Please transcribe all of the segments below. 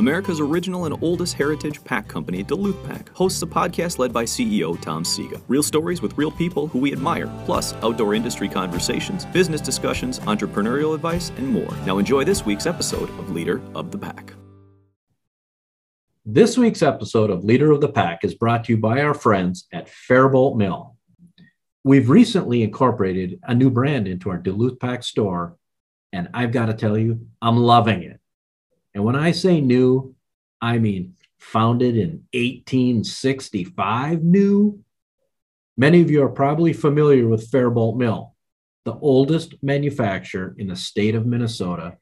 America's original and oldest heritage pack company, Duluth Pack, hosts a podcast led by CEO Tom Sega. Real stories with real people who we admire, plus outdoor industry conversations, business discussions, entrepreneurial advice, and more. Now enjoy this week's episode of Leader of the Pack. This week's episode of Leader of the Pack is brought to you by our friends at Faribault Mill. We've recently incorporated a new brand into our Duluth Pack store, and I've got to tell you, I'm loving it. And when I say new, I mean founded in 1865 new. Many of you are probably familiar with Faribault Mill, the oldest manufacturer in the state of Minnesota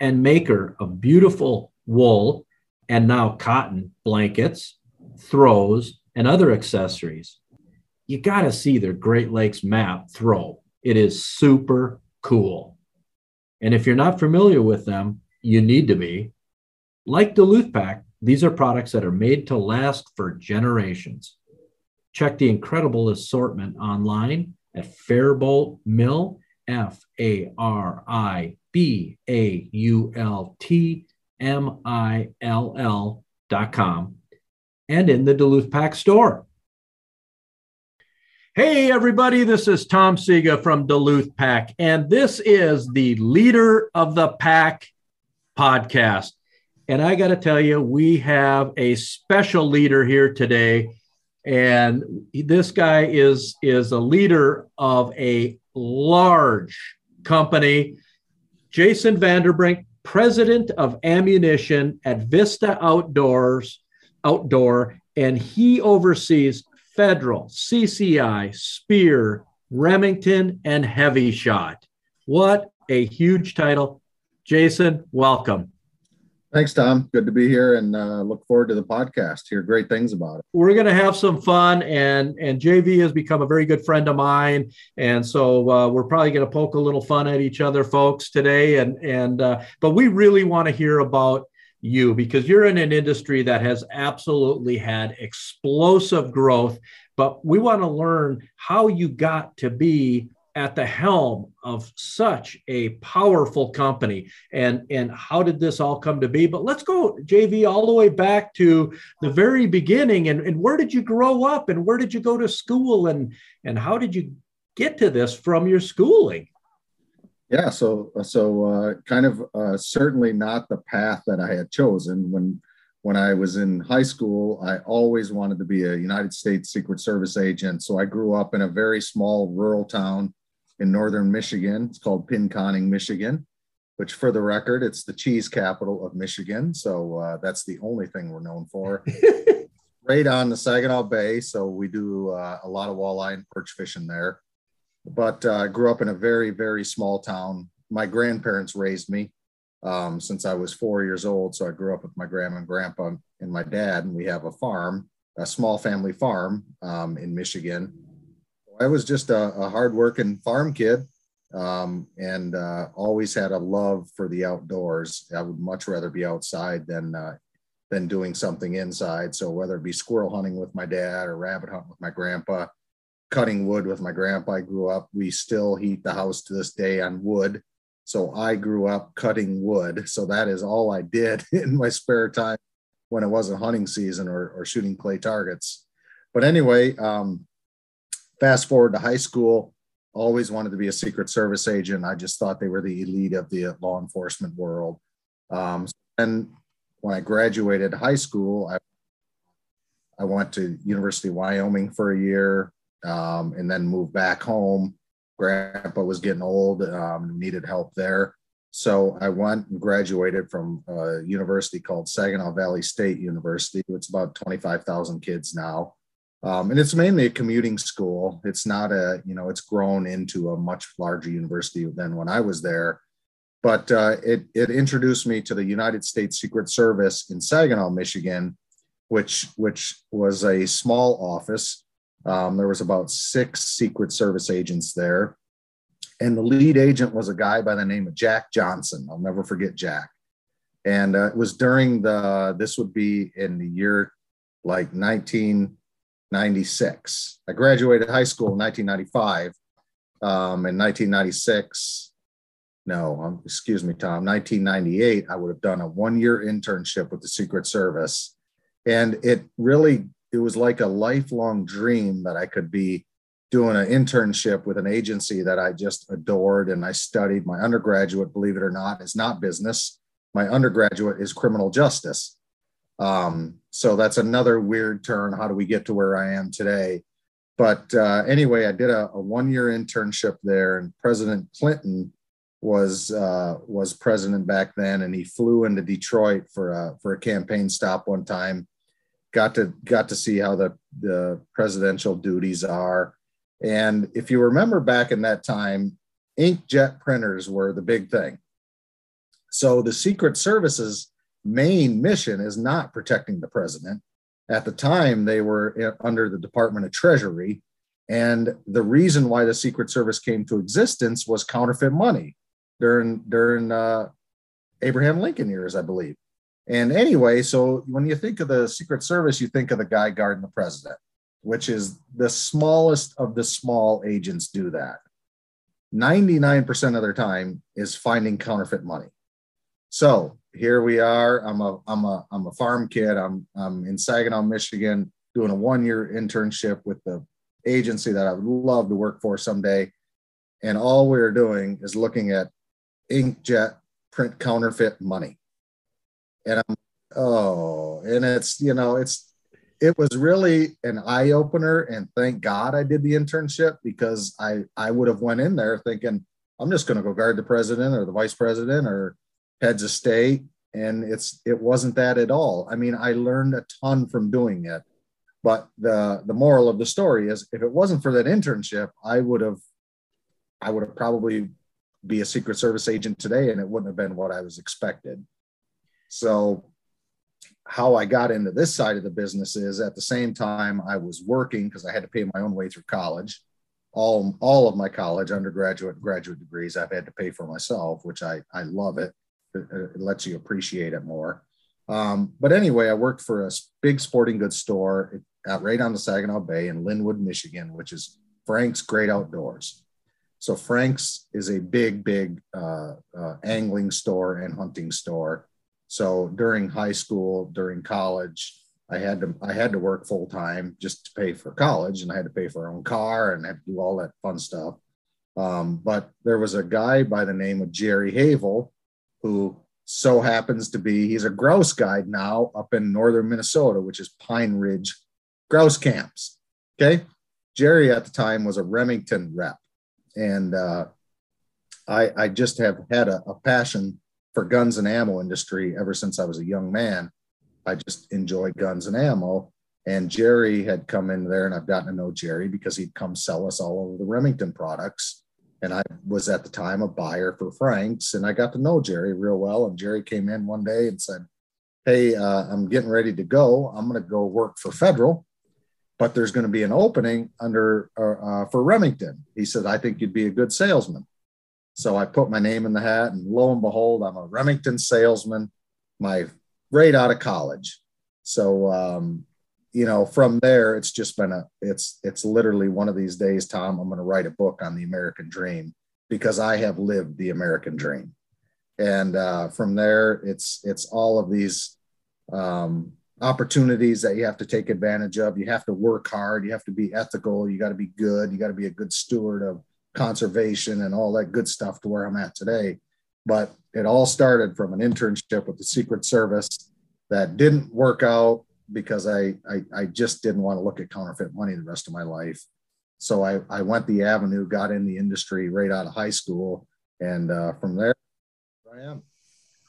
and maker of beautiful wool and now cotton blankets, throws, and other accessories. You got to see their Great Lakes map throw. It is super cool. And if you're not familiar with them, you need to be. Like Duluth Pack, these are products that are made to last for generations. Check the incredible assortment online at Faribault Mill, F A R I B A U L T M I L L dot com, and in the Duluth Pack store. Hey, everybody, this is Tom Sega from Duluth Pack, and this is the Leader of the Pack podcast. And I got to tell you, we have a special leader here today. And this guy is, is a leader of a large company. Jason Vanderbrink, president of ammunition at Vista Outdoors, Outdoor, and he oversees federal, CCI, Speer, Remington, and HEVI-Shot. What a huge title. Jason, welcome. Thanks, Tom. Good to be here and uh, look forward to the podcast. Hear great things about it. We're going to have some fun, and and JV has become a very good friend of mine, and so uh, we're probably going to poke a little fun at each other, folks, today. And and uh, but we really want to hear about you because you're in an industry that has absolutely had explosive growth. But we want to learn how you got to be at the helm of such a powerful company. And and how did this all come to be? But let's go jv all the way back to the very beginning. And, and where did you grow up? And where did you go to school? And and how did you get to this from your schooling? Yeah so so uh, kind of uh, certainly not the path that i had chosen. When when i was in high school i always wanted to be a united states secret service agent. So i grew up in a very small rural town in northern Michigan. It's called Pinconning, Michigan, which, for the record, it's the cheese capital of Michigan. So uh, that's the only thing we're known for. right on the Saginaw Bay, so we do uh, a lot of walleye and perch fishing there. But I uh, grew up in a very, very small town. My grandparents raised me um, since I was four years old. So I grew up with my grandma and grandpa and my dad, and we have a farm, a small family farm um, in Michigan I was just a, a hardworking farm kid um, and uh, always had a love for the outdoors. I would much rather be outside than uh, than doing something inside. So whether it be squirrel hunting with my dad or rabbit hunting with my grandpa, cutting wood with my grandpa, I grew up. We still heat the house to this day on wood. So I grew up cutting wood. So that is all I did in my spare time when it wasn't hunting season or, or shooting clay targets. But anyway, um, fast forward to high school, always wanted to be a Secret Service agent. I just thought they were the elite of the law enforcement world. Um, and when I graduated high school, I, I went to University of Wyoming for a year um, and then moved back home. Grandpa was getting old, um, needed help there. So I went and graduated from a university called Saginaw Valley State University. It's about 25,000 kids now. Um, and it's mainly a commuting school. It's not a, you know, it's grown into a much larger university than when I was there. But uh, it, it introduced me to the United States Secret Service in Saginaw, Michigan, which, which was a small office. Um, there was about six Secret Service agents there. And the lead agent was a guy by the name of Jack Johnson. I'll never forget Jack. And uh, it was during the, this would be in the year like 19, 96. I graduated high school in 1995. Um, in 1996, no, um, excuse me, Tom, 1998, I would have done a one year internship with the Secret Service. And it really, it was like a lifelong dream that I could be doing an internship with an agency that I just adored and I studied. My undergraduate, believe it or not, is not business. My undergraduate is criminal justice. Um, so that's another weird turn. How do we get to where I am today? But uh, anyway, I did a, a one year internship there, and President Clinton was uh, was president back then, and he flew into Detroit for a for a campaign stop one time. Got to got to see how the the presidential duties are, and if you remember back in that time, inkjet printers were the big thing. So the Secret Service's main mission is not protecting the president. At the time, they were under the Department of Treasury, and the reason why the Secret Service came to existence was counterfeit money during during uh, Abraham Lincoln years, I believe. And anyway, so when you think of the Secret Service, you think of the guy guarding the president, which is the smallest of the small agents do that. 99% of their time is finding counterfeit money. So here we are. I'm a I'm a I'm a farm kid. I'm I'm in Saginaw, Michigan, doing a one-year internship with the agency that I would love to work for someday. And all we're doing is looking at inkjet print counterfeit money. And I'm, oh, and it's, you know, it's, it was really an eye opener. And thank God I did the internship because I, I would have went in there thinking, I'm just going to go guard the president or the vice president or heads of state. And it's, it wasn't that at all. I mean, I learned a ton from doing it. But the, the moral of the story is if it wasn't for that internship, I would have, I would have probably be a Secret Service agent today, and it wouldn't have been what I was expected. So, how I got into this side of the business is at the same time I was working because I had to pay my own way through college. All, all of my college, undergraduate, graduate degrees, I've had to pay for myself, which I, I love it. It, lets you appreciate it more. Um, but anyway, I worked for a big sporting goods store out right on the Saginaw Bay in Linwood, Michigan, which is Frank's Great Outdoors. So Frank's is a big, big uh, uh, angling store and hunting store. So during high school, during college, I had to I had to work full time just to pay for college, and I had to pay for our own car and I had to do all that fun stuff. Um, but there was a guy by the name of Jerry Havel, who so happens to be he's a grouse guide now up in northern Minnesota, which is Pine Ridge Grouse Camps. Okay, Jerry at the time was a Remington rep and uh, I, I just have had a, a, passion for guns and ammo industry ever since I was a young man. I just enjoy guns and ammo. And Jerry had come in there, and I've gotten to know Jerry because he'd come sell us all of the Remington products. And I was at the time a buyer for Frank's, and I got to know Jerry real well. And Jerry came in one day and said, Hey, uh, I'm getting ready to go. I'm going to go work for Federal but there's going to be an opening under uh, uh, for Remington. He said, I think you'd be a good salesman. So I put my name in the hat, and lo and behold, I'm a Remington salesman, my right out of college. So um, you know, from there, it's just been a it's it's literally one of these days, Tom. I'm going to write a book on the American dream because I have lived the American dream, and uh, from there, it's it's all of these um, opportunities that you have to take advantage of. You have to work hard. You have to be ethical. You got to be good. You got to be a good steward of conservation and all that good stuff to where I'm at today. But it all started from an internship with the Secret Service that didn't work out because I, I, I just didn't want to look at counterfeit money the rest of my life. So I, I went the avenue, got in the industry right out of high school. And uh, from there, I am.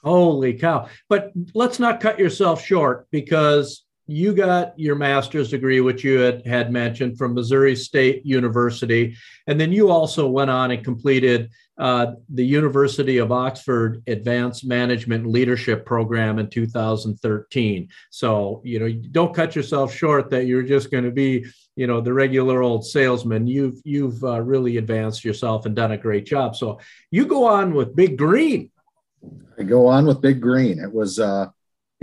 Holy cow. But let's not cut yourself short because you got your master's degree, which you had, had mentioned from Missouri State University. And then you also went on and completed uh, the University of Oxford Advanced Management Leadership Program in 2013. So, you know, don't cut yourself short that you're just going to be, you know, the regular old salesman. You've, you've uh, really advanced yourself and done a great job. So you go on with Big Green I go on with Big Green. It was, uh,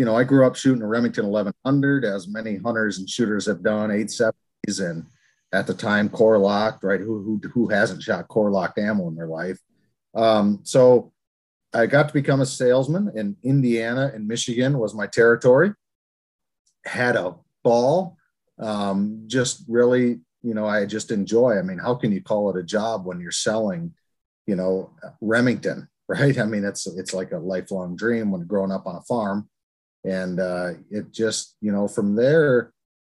you know, I grew up shooting a Remington 1100, as many hunters and shooters have done, 870s, and at the time, Core-Lokt, right? Who, who, who hasn't shot Core-Lokt ammo in their life? Um, so I got to become a salesman in Indiana and Michigan was my territory. Had a ball. Um, just really, you know, I just enjoy. I mean, how can you call it a job when you're selling, you know, Remington, right? I mean, it's it's like a lifelong dream when growing up on a farm, and uh, it just, you know, from there,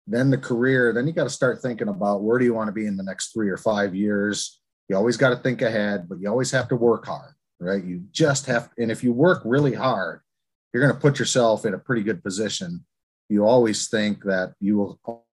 then the career. Then you got to start thinking about where do you want to be in the next three or five years. You always got to think ahead, but you always have to work hard right? You just have, and if you work really hard, you're going to put yourself in a pretty good position. You always think that you will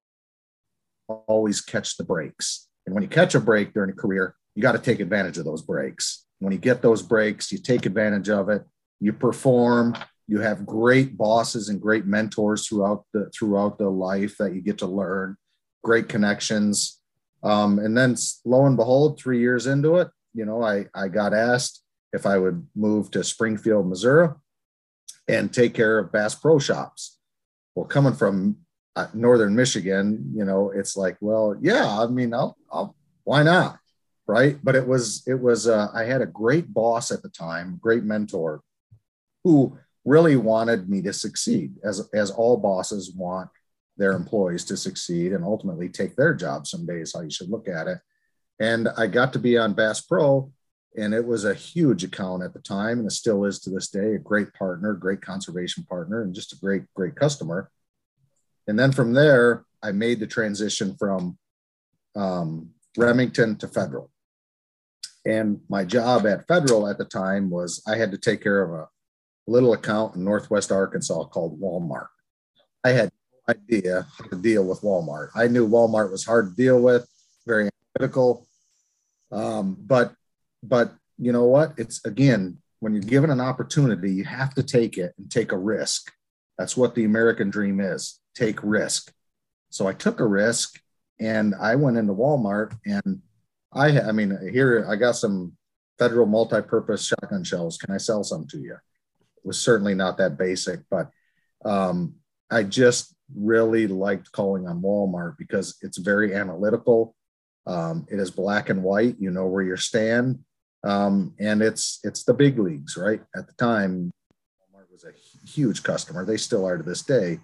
always catch the breaks. And when you catch a break during a career, you got to take advantage of those breaks. When you get those breaks, you take advantage of it, you perform, you have great bosses and great mentors throughout the throughout the life that you get to learn, great connections. Um, and then lo and behold, three years into it, you know, I, I got asked if I would move to Springfield, Missouri and take care of Bass Pro shops. Well, coming from uh, Northern Michigan, you know, it's like, well, yeah, I mean, I'll, I'll why not? Right. But it was, it was, uh, I had a great boss at the time, great mentor who really wanted me to succeed as, as all bosses want their employees to succeed and ultimately take their job. Someday is how you should look at it. And I got to be on Bass Pro and it was a huge account at the time and it still is to this day a great partner great conservation partner and just a great great customer. And then from there i made the transition from um, remington to federal. And my job at federal at the time was i had to take care of a little account in northwest arkansas called walmart i had no idea how to deal with walmart i knew walmart was hard to deal with very analytical um, but but you know what? It's again, when you're given an opportunity, you have to take it and take a risk. That's what the American dream is take risk. So I took a risk and I went into Walmart and I, I mean, here I got some federal multi-purpose shotgun shells. Can I sell some to you? Was certainly not that basic, but um, I just really liked calling on Walmart because it's very analytical. Um, it is black and white. You know where you stand um, and it's it's the big leagues, right? At the time, Walmart was a huge customer. They still are to this day.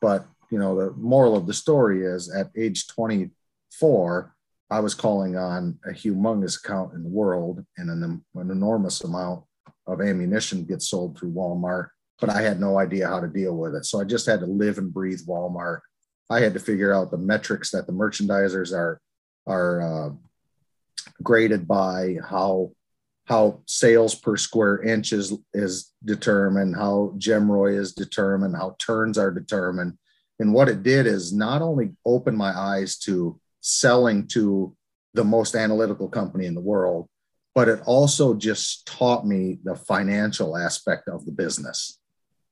But you know, the moral of the story is at age 24, I was calling on a humongous account in the world, and an, an enormous amount of ammunition gets sold through Walmart. But I had no idea how to deal with it, so I just had to live and breathe Walmart. I had to figure out the metrics that the merchandisers are are uh, graded by how how sales per square inch is, is determined, how GMROI is determined, how turns are determined. And what it did is not only open my eyes to selling to the most analytical company in the world, but it also just taught me the financial aspect of the business.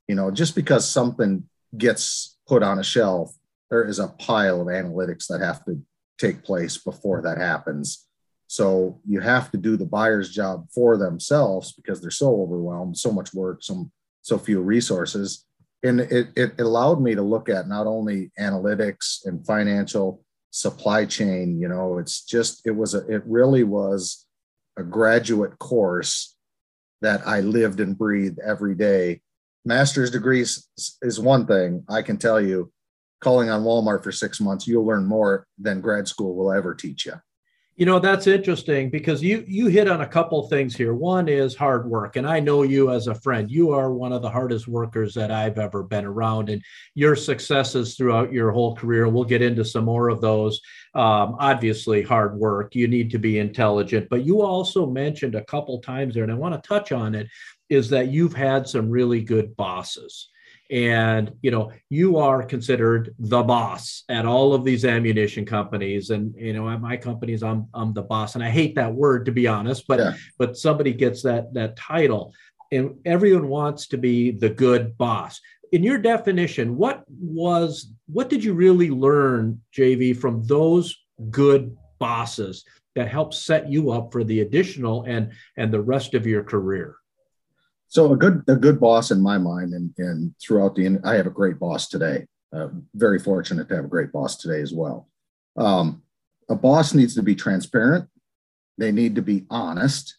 You know, just because something gets put on a shelf, there is a pile of analytics that have to take place before that happens so you have to do the buyer's job for themselves because they're so overwhelmed, so much work, so, so few resources. And it, it allowed me to look at not only analytics and financial supply chain, you know, it's just, it was, a, it really was a graduate course that I lived and breathed every day. Master's degrees is one thing I can tell you, calling on Walmart for six months, you'll learn more than grad school will ever teach you. You know, that's interesting because you you hit on a couple things here. One is hard work, and I know you as a friend. You are one of the hardest workers that I've ever been around, and your successes throughout your whole career. We'll get into some more of those. Um, obviously, hard work. You need to be intelligent, but you also mentioned a couple times there, and I want to touch on it. Is that you've had some really good bosses and you know you are considered the boss at all of these ammunition companies. And you know at my companies i'm i'm the boss. And i hate that word to be honest but yeah. but somebody gets that that title. And everyone wants to be the good boss. In your definition what was what did you really learn jv from those good bosses that helped set you up for the additional and and the rest of your career so a good a good boss in my mind, and and throughout the I have a great boss today. Uh, very fortunate to have a great boss today as well. Um, a boss needs to be transparent. They need to be honest,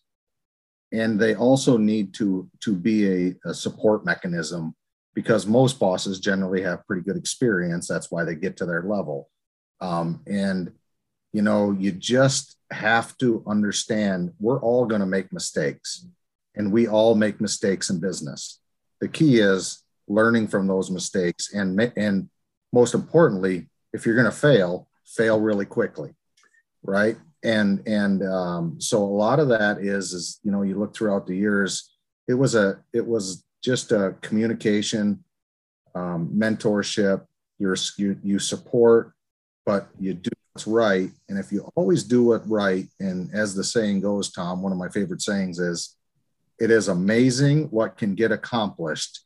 and they also need to to be a, a support mechanism because most bosses generally have pretty good experience. That's why they get to their level. Um, and you know, you just have to understand we're all going to make mistakes, and we all make mistakes in business. The key is learning from those mistakes, and and most importantly, if you're going to fail, fail really quickly, right? And and um, so a lot of that is is you know you look throughout the years, it was a it was just a communication, um, mentorship. You're, you you support, but you do what's right. And if you always do it right, and as the saying goes, Tom, one of my favorite sayings is, "It is amazing what can get accomplished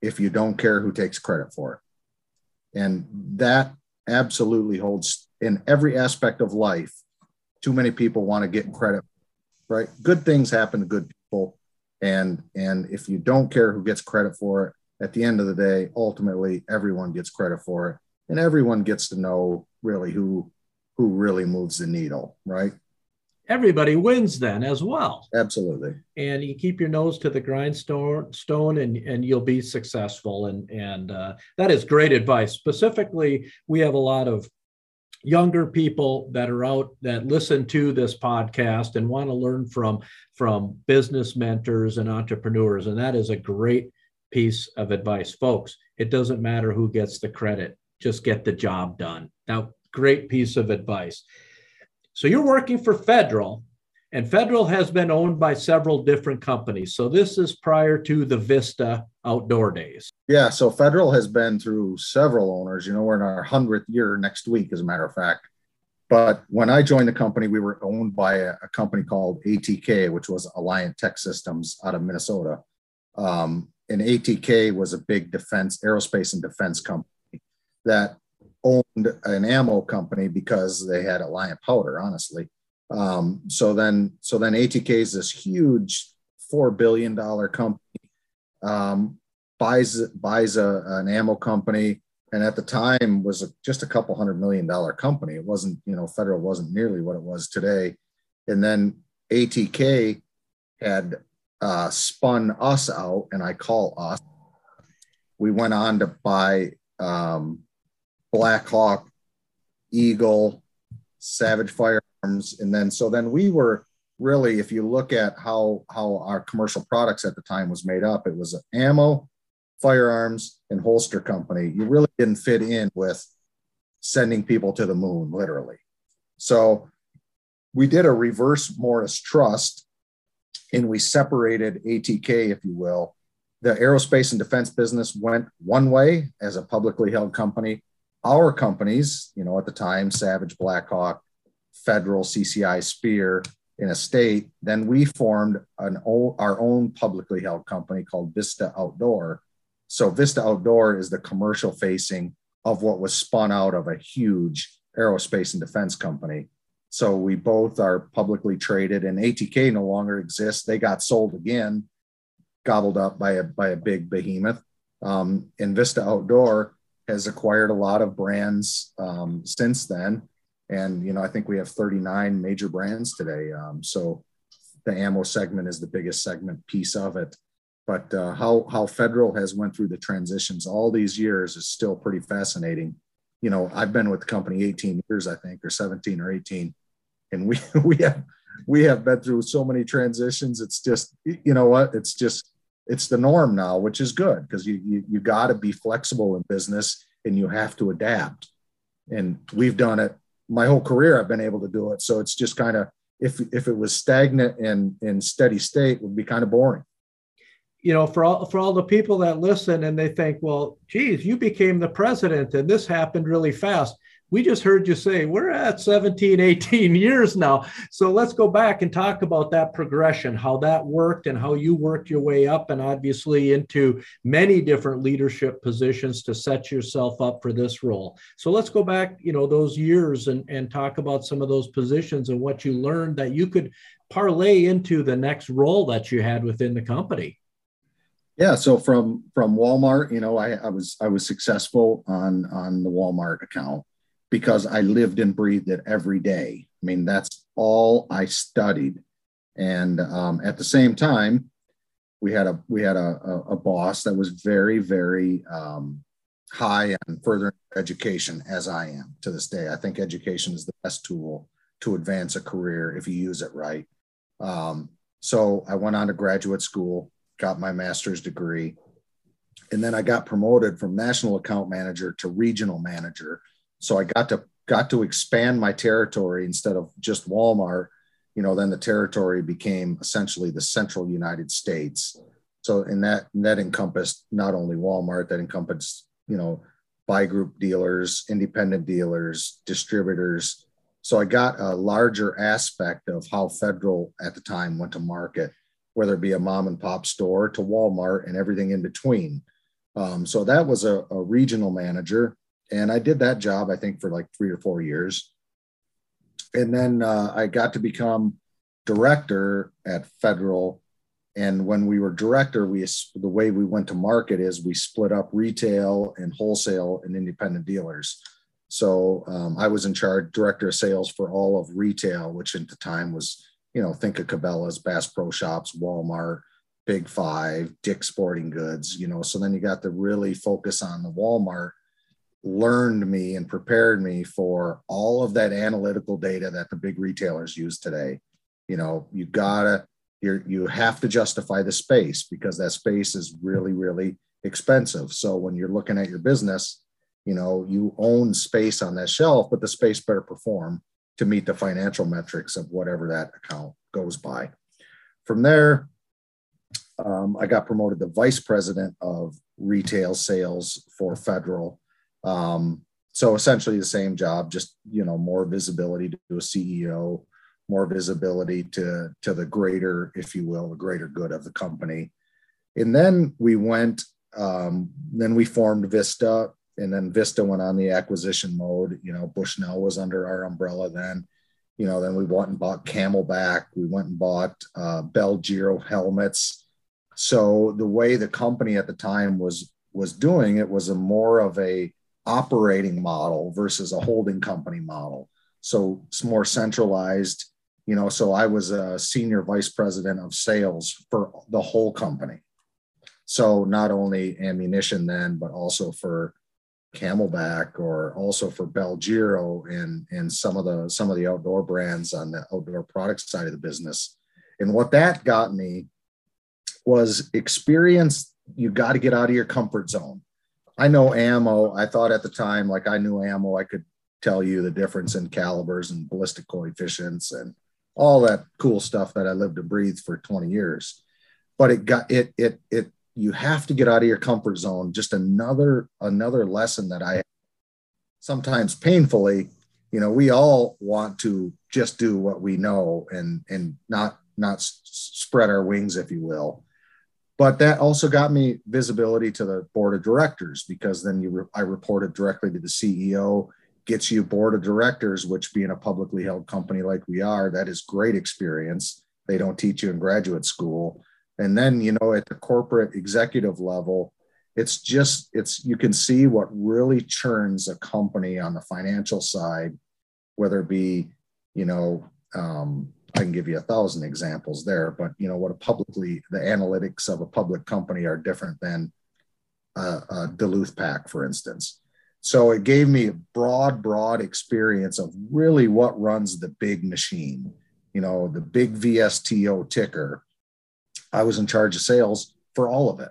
if you don't care who takes credit for it." And that absolutely holds in every aspect of life. Too many people want to get credit, right? Good things happen to good people and and if you don't care who gets credit for it at the end of the day ultimately everyone gets credit for it and everyone gets to know really who who really moves the needle right everybody wins then as well. Absolutely. And you keep your nose to the grindstone stone and and you'll be successful. And and uh, that is great advice. Specifically we have a lot of younger people that are out that listen to this podcast and want to learn from from business mentors and entrepreneurs. And that is a great piece of advice folks. It doesn't matter who gets the credit just get the job done. Now great piece of advice so you're working for federal and Federal has been owned by several different companies. So this is prior to the Vista outdoor days. Yeah. So Federal has been through several owners. You know, we're in our 100th year next week, as a matter of fact. But when I joined the company, we were owned by a, a company called ATK, which was Alliant Techsystems out of Minnesota. Um, and ATK was a big defense, aerospace and defense company that owned an ammo company because they had Alliant powder, honestly. Um, so then, so then ATK is this huge four billion dollar company, um, buys buys a, an ammo company, and at the time was a, just a couple hundred million dollar company. It wasn't, you know, Federal wasn't nearly what it was today. And then ATK had uh, spun us out, and I call us. We went on to buy um, Black Hawk, Eagle, Savage Firearms, and then so then we were really if you look at how how our commercial products at the time was made up it was an ammo firearms and holster company. You really didn't fit in with sending people to the moon literally. So we did a reverse morris trust and we separated atk if you will. The aerospace and defense business went one way as a publicly held company our companies you know at the time savage blackhawk federal CCI Speer in a state, then we formed an our own publicly held company called Vista Outdoor. So Vista Outdoor is the commercial facing of what was spun out of a huge aerospace and defense company. So we both are publicly traded, and ATK no longer exists. They got sold again, gobbled up by a by a big behemoth. Um, and Vista Outdoor has acquired a lot of brands um, since then and, you know, I think we have 39 major brands today. Um, so the ammo segment is the biggest segment piece of it. But uh, how, how Federal has went through the transitions all these years is still pretty fascinating. You know, I've been with the company 18 years, I think, or 17 or 18. And we, we have, we have been through so many transitions. It's just, you know what? It's just, it's the norm now, which is good because you, you, you got to be flexible in business and you have to adapt. And we've done it my whole career I've been able to do it. So it's just kind of if if it was stagnant and in steady state would be kind of boring. You know, for all for all the people that listen and they think, well, geez, you became the president and this happened really fast we just heard you say we're at 17 18 years now. So let's go back and talk about that progression how that worked and how you worked your way up and obviously into many different leadership positions to set yourself up for this role. So let's go back you know those years and, and talk about some of those positions and what you learned that you could parlay into the next role that you had within the company. Yeah so from from walmart you know i, I was i was successful on on the walmart account because I lived and breathed it every day. I mean, that's all I studied. And um, at the same time, we had a we had a, a, a boss that was very very um, high on further education, as I am to this day. I think education is the best tool to advance a career if you use it right. Um, so I went on to graduate school, got my master's degree, and then I got promoted from national account manager to regional manager. So I got to got to expand my territory instead of just Walmart. You know, then the territory became essentially the central United States. So in that that encompassed not only Walmart, that encompassed you know buy group dealers, independent dealers, distributors. So I got a larger aspect of how Federal at the time went to market, whether it be a mom and pop store to Walmart and everything in between. Um, so that was a, a regional manager. And I did that job, I think, for like three or four years. And then uh, I got to become director at Federal. And when we were director, we the way we went to market is we split up retail and wholesale and independent dealers. So um, I was in charge, director of sales for all of retail, which at the time was, you know, think of Cabela's, Bass Pro Shops, Walmart, Big Five, Dick Sporting Goods, you know. So then you got to really focus on the Walmart, learned me and prepared me for all of that analytical data that the big retailers use today. You know, you gotta, you you have to justify the space because that space is really, really expensive. So when you're looking at your business, you know, you own space on that shelf, but the space better perform to meet the financial metrics of whatever that account goes by. From there, um, I got promoted to vice president of retail sales for federal. Um, so essentially the same job, just you know more visibility to a CEO, more visibility to to the greater, if you will, the greater good of the company. And then we went, um, then we formed Vista, and then Vista went on the acquisition mode. You know, Bushnell was under our umbrella then. You know, then we went and bought CamelBak. We went and bought uh, Bell Giro helmets so the way the company at the time was was doing it was a more of a operating model versus a holding company model. So it's more centralized, you know. So I was a senior vice president of sales for the whole company. So not only ammunition then, but also for CamelBak or also for Bell Giro and and some of the some of the outdoor brands on the outdoor product side of the business. And what that got me was experience. You got to get out of your comfort zone. I know ammo. I thought at the time, like I knew ammo, I could tell you the difference in calibers and ballistic coefficients and all that cool stuff that I lived and breathed for 20 years. But it got it, it, it, you have to get out of your comfort zone. Just another, another lesson that I sometimes painfully, you know, we all want to just do what we know and, and not, not spread our wings, if you will but that also got me visibility to the board of directors because then you re- I reported directly to the CEO gets you board of directors which being a publicly held company like we are that is great experience. They don't teach you in graduate school. And then you know at the corporate executive level it's just it's you can see what really churns a company on the financial side whether it be you know um, I can give you a thousand examples there, but you know what a publicly the analytics of a public company are different than a, a Duluth Pack, for instance. So it gave me a broad, broad experience of really what runs the big machine. You know, the big VSTO ticker. I was in charge of sales for all of it,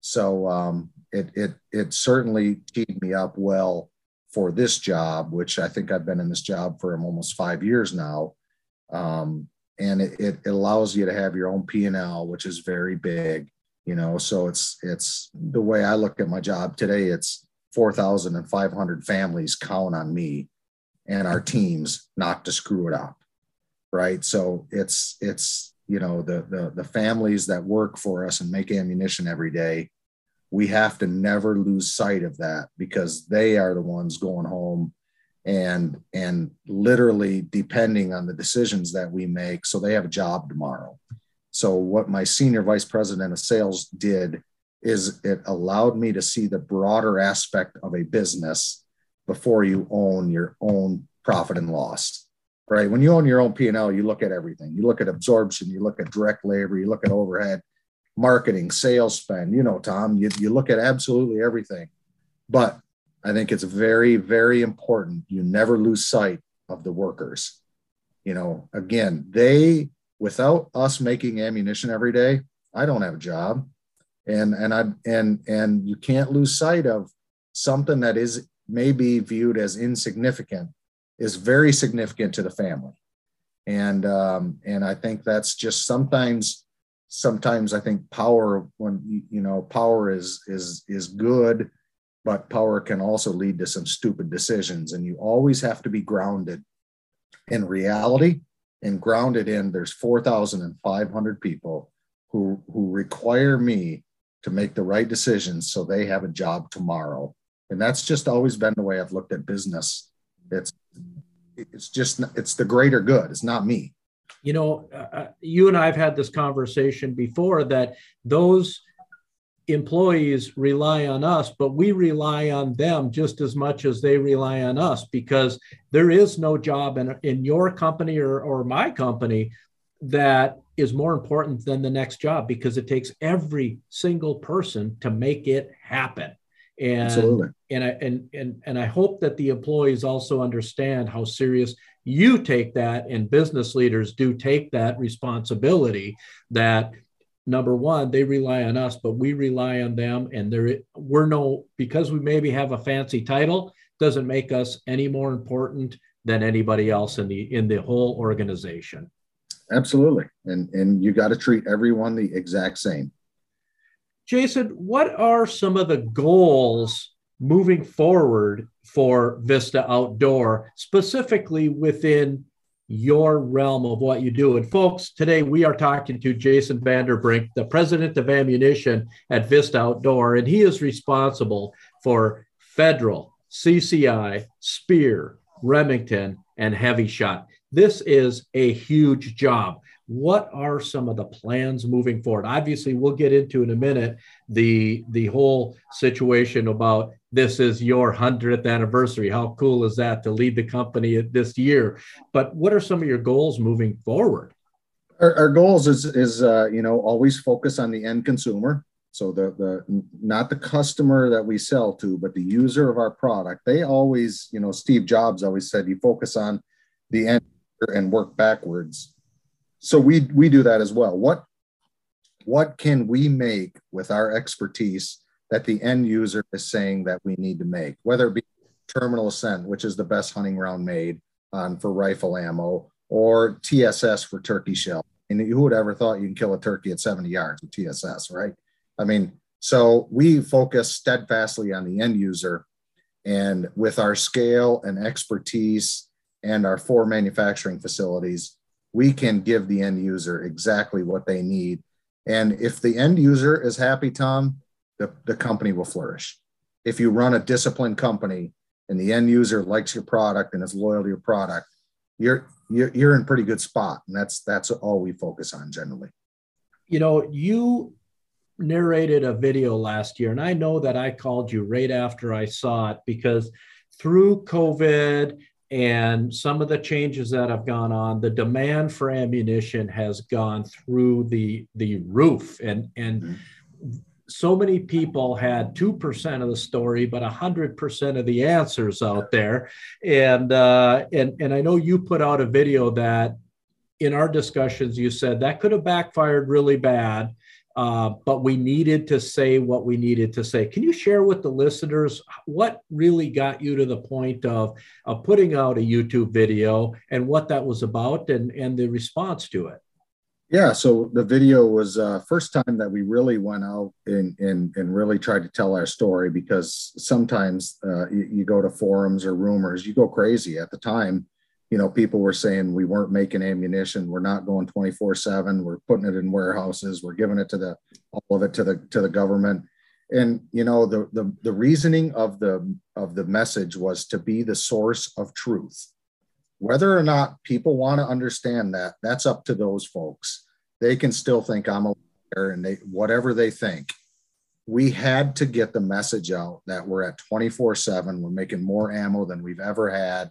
so um, it it it certainly teed me up well for this job, which I think I've been in this job for almost five years now um, and it, it, allows you to have your own p&l which is very big you know so it's it's the way i look at my job today it's 4500 families count on me and our teams not to screw it up right? So it's it's you know the the, the families that work for us and make ammunition every day we have to never lose sight of that because they are the ones going home and and literally depending on the decisions that we make so they have a job tomorrow so what my senior vice president of sales did is it allowed me to see the broader aspect of a business before you own your own profit and loss right? When you own your own P&L, you look at everything. You look at absorption, you look at direct labor, you look at overhead, marketing, sales spend, you know, Tom, you, you look at absolutely everything. But I think it's very, very important you never lose sight of the workers. You know, again, they, without us making ammunition every day, I don't have a job. And, and I, and, and you can't lose sight of something that is maybe viewed as insignificant is very significant to the family. And, um, and I think that's just sometimes, sometimes I think power when, you know, power is, is, is good, but power can also lead to some stupid decisions. And you always have to be grounded in reality and grounded in there's 4,500 people who, who require me to make the right decisions so they have a job tomorrow. And that's just always been the way I've looked at business. It's it's just it's the greater good. It's not me. You know, uh, uh you and I've had this conversation before that those employees rely on us, but we rely on them just as much as they rely on us because there is no job in, in your company or, or my company that is more important than the next job because it takes every single person to make it happen. And Absolutely. and I and and and I hope that the employees also understand how serious you take that and business leaders do take that responsibility that number one, they rely on us, but we rely on them. And there, we're no because we maybe have a fancy title doesn't make us any more important than anybody else in the in the whole organization. Absolutely, and and you got to treat everyone the exact same. Jason, what are some of the goals moving forward for Vista Outdoor, specifically within your realm of what you do. And folks, today we are talking to Jason Vanderbrink, the president of ammunition at Vista Outdoor, and he is responsible for federal, CCI, Speer, Remington, and HEVI-Shot. This is a huge job. What are some of the plans moving forward? Obviously, we'll get into in a minute the the whole situation about this is your 100th anniversary. How cool is that to lead the company this year? But what are some of your goals moving forward? Our, our goals is, is uh, you know, always focus on the end consumer. So the, the not the customer that we sell to, but the user of our product. They always, you know, Steve Jobs always said you focus on the end and work backwards. So we we do that as well. What what can we make with our expertise that the end user is saying that we need to make, whether it be terminal ascent, which is the best hunting round made on for rifle ammo, or TSS for turkey shell. And who would ever thought you can kill a turkey at 70 yards with TSS, right? I mean, so we focus steadfastly on the end user. And with our scale and expertise and our four manufacturing facilities, we can give the end user exactly what they need. And if the end user is happy, Tom, the, the company will flourish. If you run a disciplined company and the end user likes your product and is loyal to your product, you're you're, you're in pretty good spot. And that's that's all we focus on generally. You know, you narrated a video last year, and I know that I called you right after I saw it because through COVID and some of the changes that have gone on, the demand for ammunition has gone through the the roof. And and mm-hmm so many people had 2% of the story but 100% of the answers out there. And uh, and and i know you put out a video that in our discussions you said that could have backfired really bad uh, but we needed to say what we needed to say. Can you share with the listeners what really got you to the point of, of putting out a youtube video and what that was about and and the response to it yeah, so the video was uh, first time that we really went out and, and, and really tried to tell our story because sometimes uh, you, you, go to forums or rumors, you go crazy. At the time, you know, people were saying we weren't making ammunition, we're not going 24 seven, we're putting it in warehouses, we're giving it to the all of it to the to the government. And you know, the the the reasoning of the of the message was to be the source of truth whether or not people want to understand that, that's up to those folks. They can still think I'm a liar and they whatever they think. We had to get the message out that we're at 24 7. We're making more ammo than we've ever had.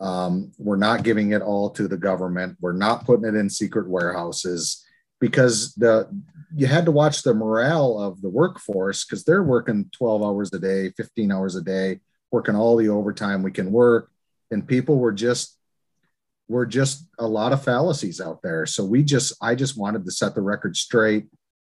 Um, we're not giving it all to the government. We're not putting it in secret warehouses because the you had to watch the morale of the workforce because they're working 12 hours a day, 15 hours a day, working all the overtime we can work, and people were just were just a lot of fallacies out there. So we just I just wanted to set the record straight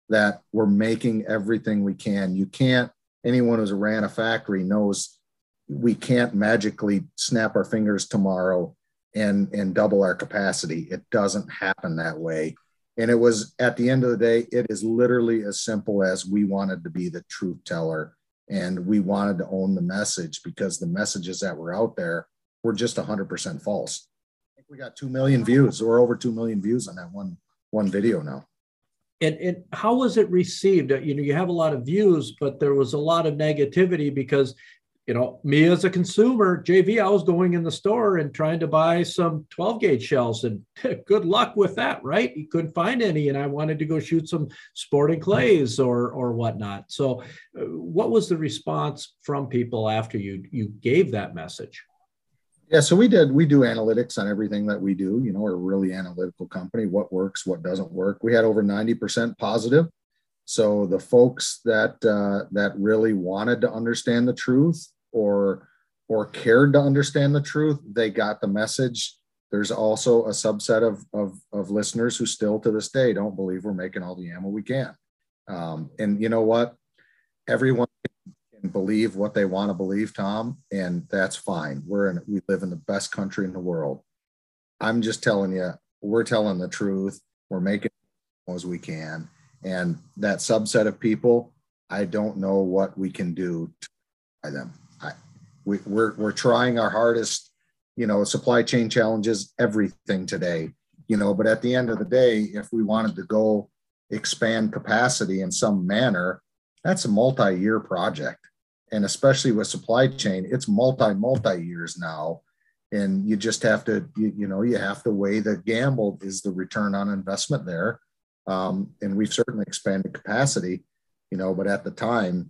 that we're making everything we can. You can't anyone who's ran a factory knows we can't magically snap our fingers tomorrow and and double our capacity it doesn't happen that way and it was at the end of the day it is literally as simple as we wanted to be the truth teller and we wanted to own the message because the messages that were out there were just 100% false I think we got 2 million views or over 2 million views on that one one video now and, and how was it received you know you have a lot of views but there was a lot of negativity because you know, me as a consumer, JV, I was going in the store and trying to buy some 12 gauge shells, and good luck with that, right? You couldn't find any, and I wanted to go shoot some sporting clays or or whatnot. So, uh, what was the response from people after you you gave that message? Yeah, so we did. We do analytics on everything that we do. You know, we're a really analytical company. What works, what doesn't work. We had over 90% positive. So the folks that uh, that really wanted to understand the truth or or cared to understand the truth, they got the message. There's also a subset of, of, of listeners who still to this day don't believe we're making all the ammo we can. Um, and you know what? Everyone believe what they want to believe, Tom, and that's fine. We're in, we live in the best country in the world. I'm just telling you, we're telling the truth. We're making as we can. And that subset of people, I don't know what we can do to them we, we're, we're trying our hardest you know supply chain challenges everything today you know but at the end of the day if we wanted to go expand capacity in some manner that's a multi-year project and especially with supply chain it's multi multi years now. And you just have to you, you, know you have to weigh the gamble is the return on investment there? Um, and we've certainly expanded capacity you know but at the time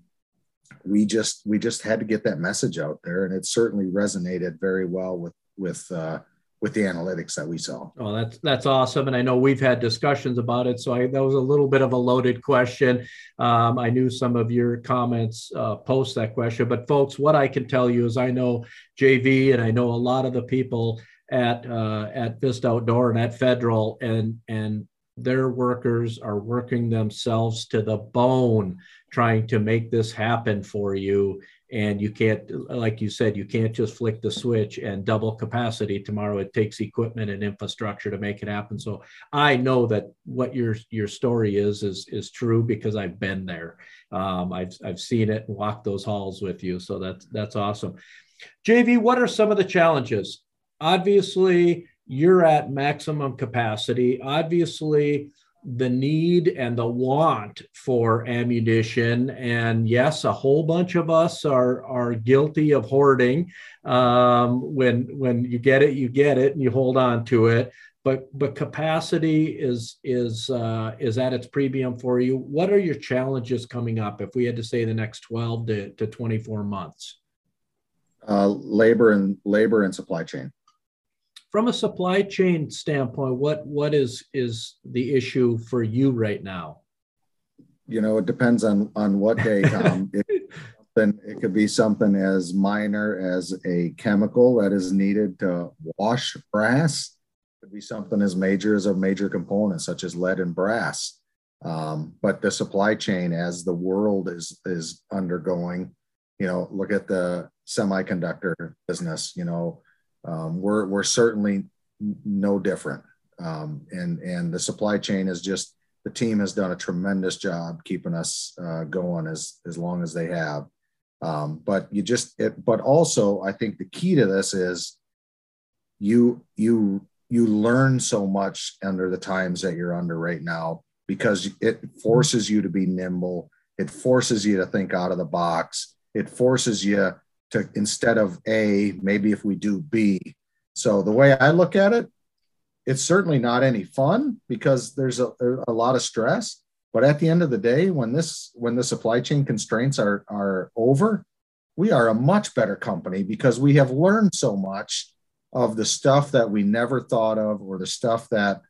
we just we just had to get that message out there, and it certainly resonated very well with with uh, with the analytics that we saw. Oh, that's that's awesome, and I know we've had discussions about it. So I, that was a little bit of a loaded question. Um, I knew some of your comments uh, post that question, but folks, what I can tell you is I know JV, and I know a lot of the people at uh, at Vista Outdoor and at Federal, and and their workers are working themselves to the bone trying to make this happen for you and you can't like you said you can't just flick the switch and double capacity. Tomorrow it takes equipment and infrastructure to make it happen. So i know that what your your story is is is true because i've been there. Um, i've i've seen it and walked those halls with you. So that's that's awesome. Jv what are some of the challenges? Obviously you're at maximum capacity. Obviously the need and the want for ammunition. And yes, a whole bunch of us are are guilty of hoarding. Um, when when you get it, you get it, and you hold on to it. But but capacity is is uh, is at its premium for you. What are your challenges coming up? If we had to say the next twelve to, to twenty four months, uh, labor and labor and supply chain from a supply chain standpoint, what what is is the issue for you right now? You know, it depends on on what day, Tom. it, it could be something as minor as a chemical that is needed to wash brass. It could be something as major as a major component, such as lead and brass. Um, but the supply chain, as the world is is undergoing, you know, look at the semiconductor business. You know, um, we're we're certainly no different. Um, and and the supply chain is just the team has done a tremendous job keeping us uh, going as as long as they have. Um, but you just it, but also I think the key to this is you you you learn so much under the times that you're under right now because it forces you to be nimble. It forces you to think out of the box. It forces you to instead of A, maybe if we do B. So the way I look at it, it's certainly not any fun because there's a, a lot of stress. But at the end of the day, when this when the supply chain constraints are are over, we are a much better company because we have learned so much of the stuff that we never thought of or the stuff that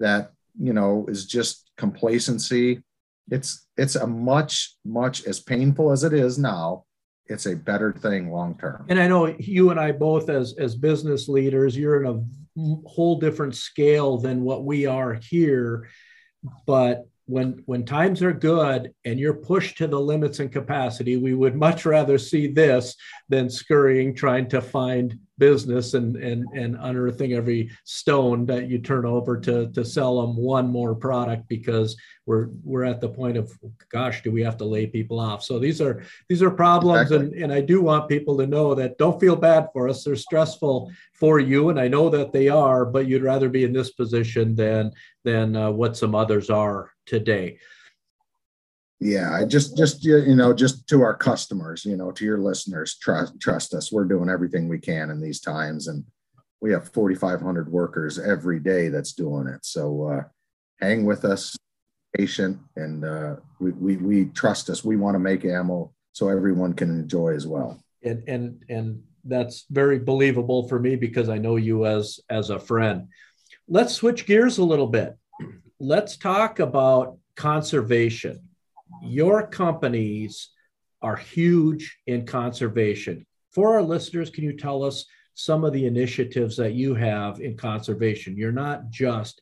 that you know is just complacency it's it's a much much as painful as it is now it's a better thing long term and i know you and i both as as business leaders you're in a whole different scale than what we are here. But when when times are good and you're pushed to the limits and capacity we would much rather see this than scurrying trying to find business and and and unearthing every stone that you turn over to to sell them one more product because we're we're at the point of gosh do we have to lay people off? So these are these are problems exactly. and and I do want people to know that don't feel bad for us. They're stressful for you and I know that they are but you'd rather be in this position than than uh, what some others are today yeah i just just you know just to our customers you know to your listeners trust trust us we're doing everything we can in these times and we have 4500 workers every day that's doing it. So uh, hang with us patient and uh, we, we we trust us. We want to make ammo so everyone can enjoy as well. And and and that's very believable for me because i know you as as a friend. Let's switch gears a little bit. Let's talk about conservation your companies are huge in conservation. For our listeners, can you tell us some of the initiatives that you have in conservation? You're not just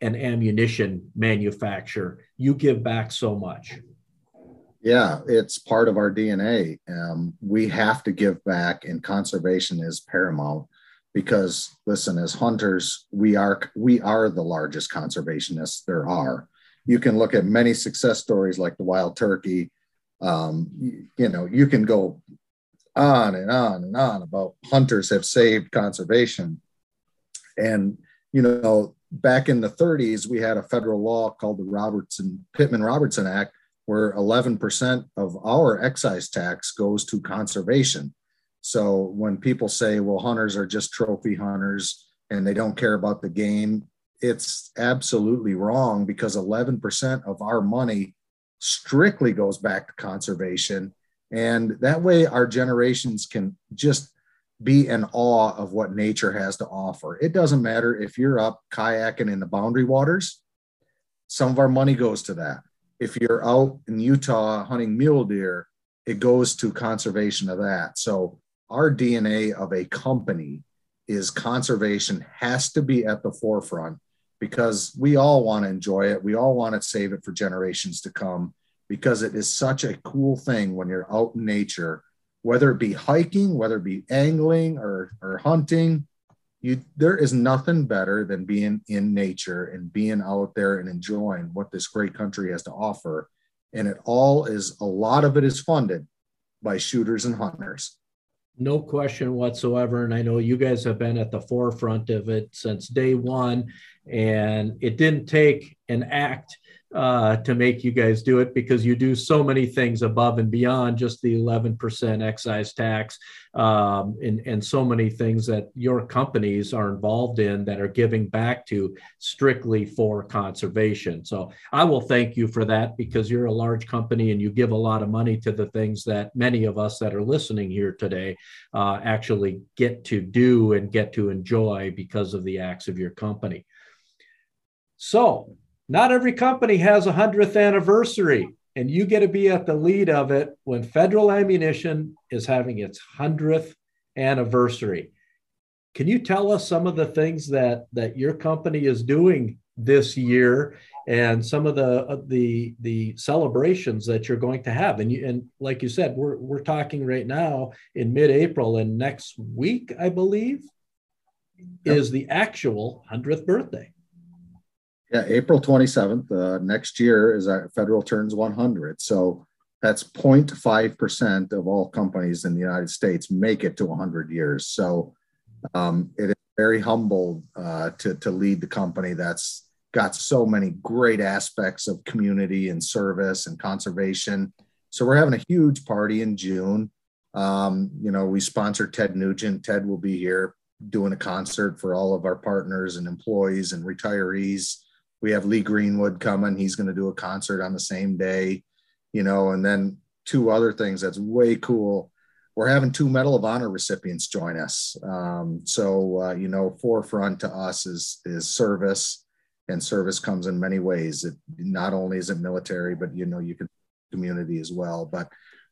an ammunition manufacturer, you give back so much. Yeah, it's part of our DNA. Um, we have to give back, and conservation is paramount because listen as hunters we are we are the largest conservationists there are you can look at many success stories like the wild turkey. Um, you, you know, you can go on and on and on about hunters have saved conservation. And, you know, back in the 30s, we had a federal law called the Robertson Pittman Robertson Act, where 11% of our excise tax goes to conservation. So when people say, well, hunters are just trophy hunters and they don't care about the game, it's absolutely wrong because 11% of our money strictly goes back to conservation. And that way, our generations can just be in awe of what nature has to offer. It doesn't matter if you're up kayaking in the boundary waters, some of our money goes to that. If you're out in Utah hunting mule deer, it goes to conservation of that. So, our DNA of a company is conservation has to be at the forefront because we all want to enjoy it. We all want to save it for generations to come because it is such a cool thing when you're out in nature, whether it be hiking, whether it be angling or, or hunting. You, there is nothing better than being in nature and being out there and enjoying what this great country has to offer. And it all is a lot of it is funded by shooters and hunters. No question whatsoever. And I know you guys have been at the forefront of it since day one. And it didn't take an act uh, to make you guys do it because you do so many things above and beyond just the 11% excise tax um, and, and so many things that your companies are involved in that are giving back to strictly for conservation. So I will thank you for that because you're a large company and you give a lot of money to the things that many of us that are listening here today uh, actually get to do and get to enjoy because of the acts of your company. So not every company has a 100th anniversary, and you get to be at the lead of it when Federal Ammunition is having its 100th anniversary. Can you tell us some of the things that that your company is doing this year and some of the uh, the the celebrations that you're going to have and you and like you said we're we're talking right now in mid-April and next week I believe yep. is the actual 100th birthday. Yeah, April 27th. Uh, next year is our federal turns 100. So that's 0.5% of all companies in the United States make it to 100 years. So um, it is very humble uh, to, to lead the company that's got so many great aspects of community and service and conservation. So we're having a huge party in June. Um, you know, we sponsor Ted Nugent. Ted will be here doing a concert for all of our partners and employees and retirees we have Lee Greenwood coming. He's going to do a concert on the same day, you know, and then two other things that's way cool. we're having two Medal of Honor recipients join us. Um, so uh, you know, forefront to us is is service, and service comes in many ways. It not only is it military, but you know, you can community as well. But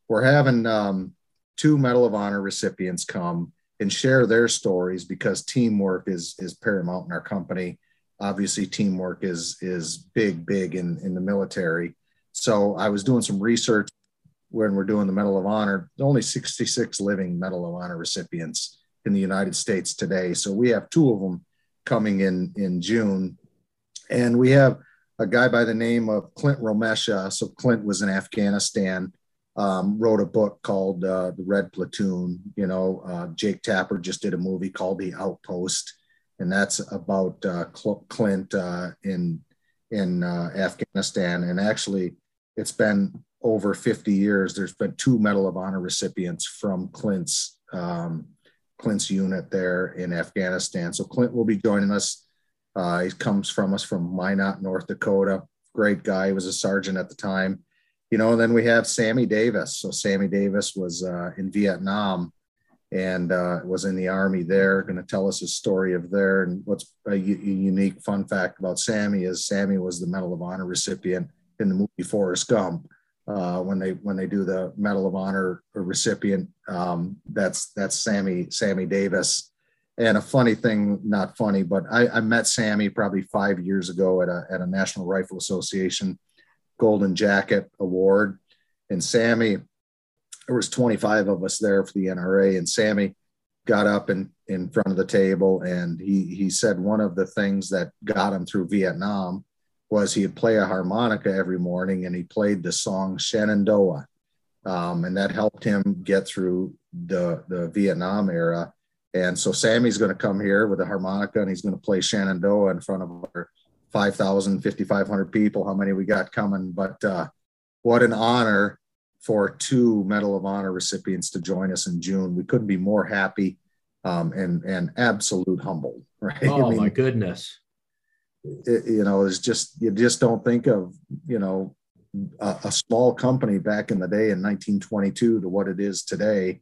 we're having um, two Medal of Honor recipients come and share their stories because teamwork is is paramount in our company. Obviously, teamwork is is big, big in in the military. So I was doing some research when we're doing the Medal of Honor. Only 66 living Medal of Honor recipients in the United States today. So we have two of them coming in in June, and we have a guy by the name of Clint Romesha. So Clint was in Afghanistan um, wrote a book called uh, The Red Platoon. You know, uh, Jake Tapper just did a movie called The Outpost, and that's about uh, Clint uh, in in uh, Afghanistan. And actually, it's been over 50 years. There's been two Medal of Honor recipients from Clint's um, Clint's unit there in Afghanistan. So Clint will be joining us. Uh, he comes from us from Minot, North Dakota. Great guy. He was a sergeant at the time you know, and then we have Sammy Davis. So Sammy Davis was uh, in Vietnam and uh, was in the army there. Going to tell us his story of there. And what's a, unique fun fact about Sammy is Sammy was the Medal of Honor recipient in the movie Forrest Gump. Uh, when they when they do the Medal of Honor recipient, um, that's that's Sammy Sammy Davis. And a funny thing, not funny, but I, I met Sammy probably five years ago at a at a National Rifle Association Golden Jacket Award. And Sammy, there was 25 of us there for the NRA, and Sammy got up in, in front of the table and he, he said one of the things that got him through Vietnam was he'd play a harmonica every morning and he played the song Shenandoah. Um, and that helped him get through the, the Vietnam era. And so Sammy's going to come here with a harmonica and he's going to play Shenandoah in front of our 5,000, 5,500 people, how many we got coming. But uh, what an honor for two Medal of Honor recipients to join us in June. We couldn't be more happy um, and, and absolute humbled. right? Oh, I mean, my goodness. It, you know, it's just, you just don't think of, you know, a, a, small company back in the day in 1922 to what it is today.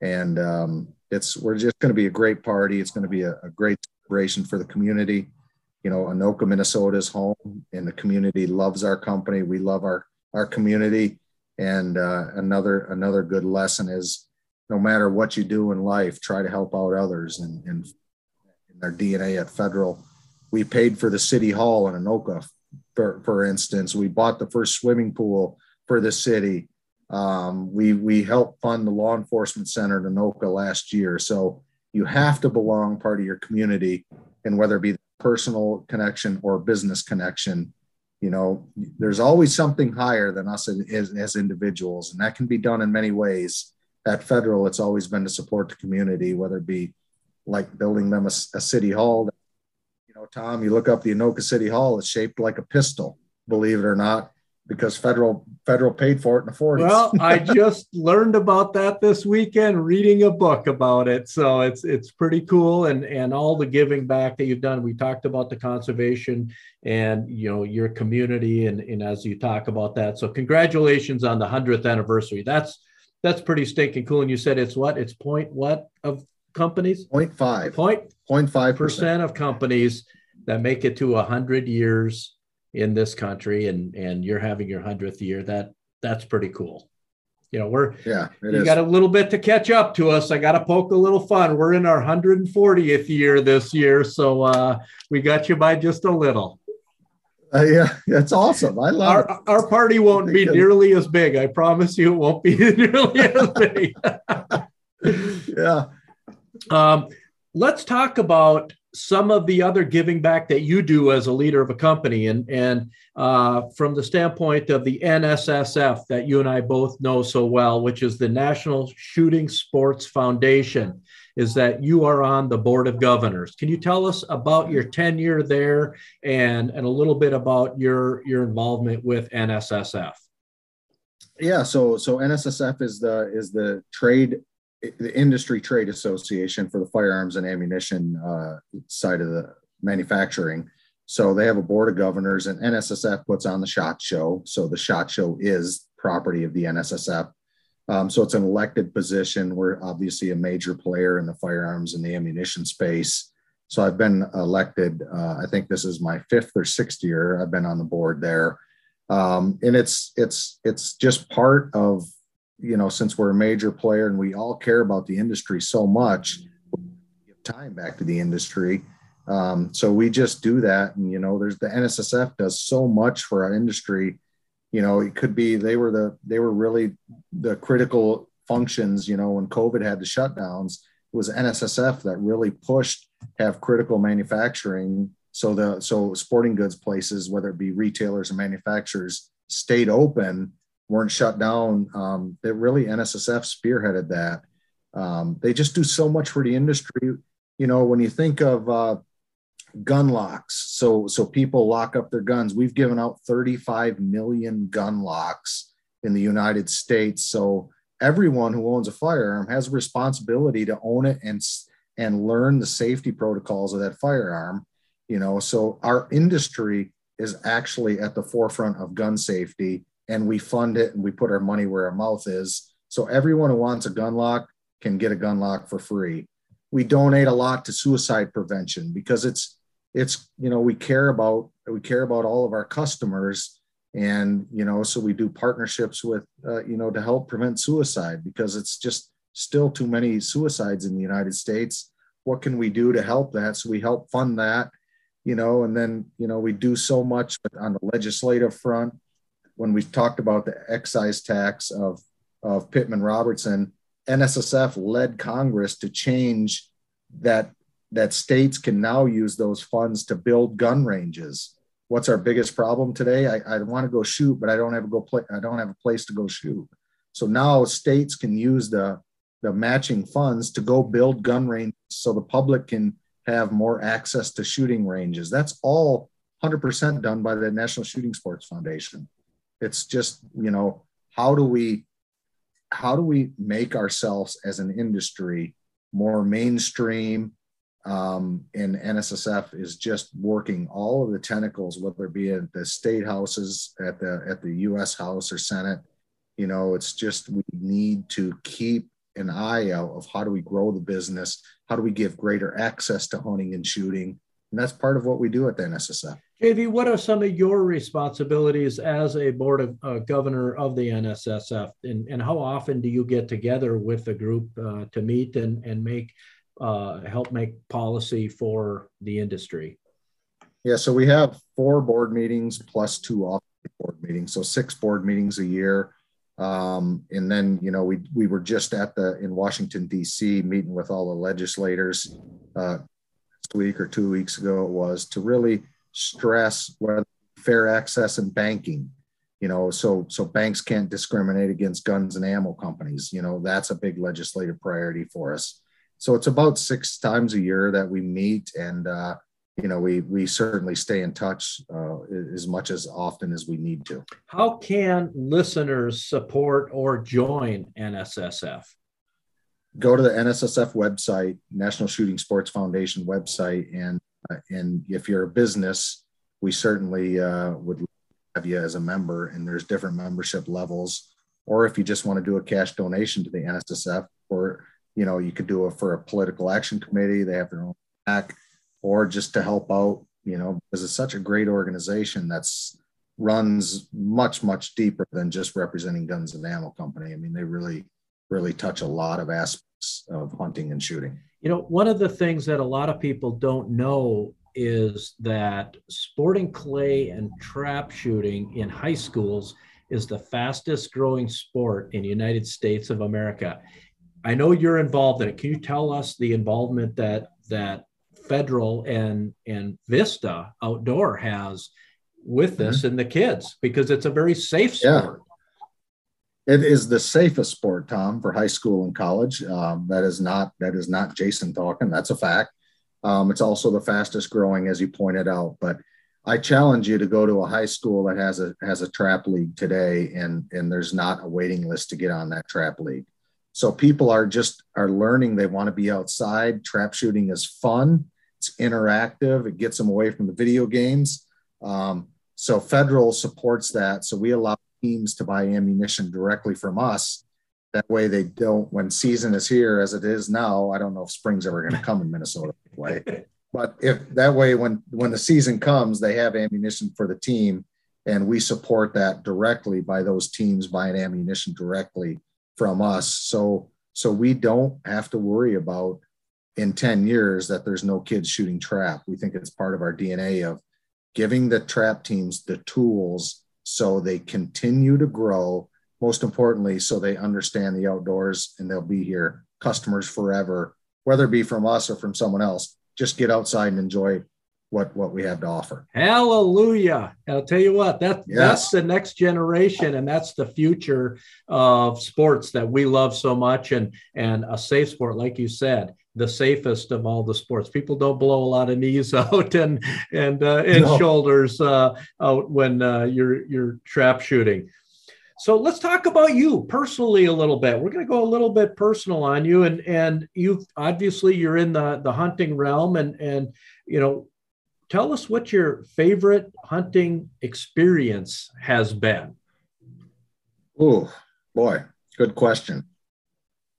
And um, it's, we're just going to be a great party. It's going to be a, a great celebration for the community you know, Anoka, Minnesota is home and the community loves our company. We love our, our community. And uh, another, another good lesson is no matter what you do in life, try to help out others. And, and in their DNA at federal, we paid for the city hall in Anoka, for, for instance, we bought the first swimming pool for the city. Um, we, we helped fund the law enforcement center in Anoka last year. So you have to belong part of your community and whether it be personal connection or business connection you know there's always something higher than us as, as individuals and that can be done in many ways. At federal it's always been to support the community whether it be like building them a, a city hall. You know tom you look up the anoka city hall it's shaped like a pistol believe it or not because federal federal paid for it in the 40s. Well, I just learned about that this weekend reading a book about it. So it's it's pretty cool and and all the giving back that you've done. We talked about the conservation and you know your community and, and as you talk about that. So congratulations on the 100th anniversary. That's that's pretty stinking cool. And you said it's what? It's point what of companies? Point five. Point point five percent of companies that make it to a hundred years in this country and and you're having your 100th year that that's pretty cool. You know we're yeah you is. got a little bit to catch up to us. I got to poke a little fun. We're in our 140th year this year so uh we got you by just a little. Uh, yeah that's awesome. I love our, it. our party won't be nearly as big. I promise you it won't be nearly as big. Yeah. Um let's talk about some of the other giving back that you do as a leader of a company. And and uh, from the standpoint of the nssf that you and i both know so well which is the national shooting sports foundation is that you are on the board of governors. Can you tell us about your tenure there and and a little bit about your your involvement with nssf yeah so so nssf is the is the trade the industry trade association for the firearms and ammunition uh, side of the manufacturing. So they have a board of governors, and NSSF puts on the shot show. So the shot show is property of the NSSF. Um, so it's an elected position. We're obviously a major player in the firearms and the ammunition space. So I've been elected. Uh, I think this is my fifth or sixth year. I've been on the board there, um, and it's it's it's just part of you know since we're a major player and we all care about the industry so much, give time back to the industry. Um, so we just do that, and you know, there's the NSSF does so much for our industry. You know it could be they were the they were really the critical functions you know when covid had the shutdowns it was nssf that really pushed have critical manufacturing. So the so sporting goods places whether it be retailers or manufacturers stayed open weren't shut down um, that really nssf spearheaded that. Um, they just do so much for the industry. You know when you think of uh, gun locks so so people lock up their guns. We've given out 35 million gun locks in the united states. So everyone who owns a firearm has a responsibility to own it and and learn the safety protocols of that firearm you know? So our industry is actually at the forefront of gun safety and we fund it and we put our money where our mouth is. So everyone who wants a gun lock can get a gun lock for free. We donate a lot to suicide prevention because it's it's you know we care about we care about all of our customers and you know so we do partnerships with uh, you know to help prevent suicide because it's just still too many suicides in the united states. What can we do to help that? So we help fund that you know and then you know we do so much on the legislative front when we talked about the excise tax of of pittman robertson nssf led congress to change that that states can now use those funds to build gun ranges. What's our biggest problem today? I, I want to go shoot, but I don't have a go play. I don't have a place to go shoot. So now states can use the the matching funds to go build gun ranges so the public can have more access to shooting ranges. That's all 100% done by the National Shooting Sports Foundation. It's just, you know, how do we how do we make ourselves as an industry more mainstream um, and NSSF is just working all of the tentacles, whether it be at the state houses, at the at the U.S. House or Senate. You know, it's just we need to keep an eye out of how do we grow the business, how do we give greater access to hunting and shooting, and that's part of what we do at the NSSF. JV, what are some of your responsibilities as a board of uh, governor of the NSSF, and, and how often do you get together with the group uh, to meet and, and make uh, help make policy for the industry? Yeah, so we have four board meetings plus two off board meetings, so six board meetings a year. Um, and then, you know, we we were just at the in Washington D.C. meeting with all the legislators uh, week or two weeks ago. It was to really stress whether fair access in banking. You know, so so banks can't discriminate against guns and ammo companies. You know, that's a big legislative priority for us so it's about six times a year that we meet and uh, you know we we certainly stay in touch uh, as much as often as we need to how can listeners support or join nssf go to the nssf website national shooting sports foundation website and uh, and if you're a business we certainly uh, would have you as a member and there's different membership levels or if you just want to do a cash donation to the nssf or you know, you could do it for a political action committee. They have their own back, or just to help out, you know, because it's such a great organization that's runs much, much deeper than just representing guns and ammo company. I mean, they really, really touch a lot of aspects of hunting and shooting. You know, one of the things that a lot of people don't know is that sporting clay and trap shooting in high schools is the fastest growing sport in the United States of America. I know you're involved in it. Can you tell us the involvement that that Federal and and Vista Outdoor has with this mm-hmm. and the kids because it's a very safe sport. Yeah. It is the safest sport, Tom, for high school and college. Um, that is not that is not Jason talking. That's a fact. Um, it's also the fastest growing, as you pointed out. But I challenge you to go to a high school that has a has a trap league today, and and there's not a waiting list to get on that trap league. So people are just are learning they want to be outside. Trap shooting is fun. It's interactive. It gets them away from the video games. Um, so federal supports that. So we allow teams to buy ammunition directly from us. That way they don't, when season is here as it is now, I don't know if spring's ever going to come in Minnesota way. But if that way, when when the season comes, they have ammunition for the team, and we support that directly by those teams buying ammunition directly from us. So so we don't have to worry about in 10 years that there's no kids shooting trap. We think it's part of our DNA of giving the trap teams the tools so they continue to grow. Most importantly, so they understand the outdoors and they'll be here customers forever, whether it be from us or from someone else. Just get outside and enjoy what what we have to offer. Hallelujah! I'll tell you what that yes. that's the next generation, and that's the future of sports that we love so much, and and a safe sport, like you said, the safest of all the sports. People don't blow a lot of knees out and and uh, and no. shoulders uh, out when uh, you're you're trap shooting. So let's talk about you personally a little bit. We're going to go a little bit personal on you, and and you obviously you're in the the hunting realm, and and you know tell us what your favorite hunting experience has been. Oh, boy, good question.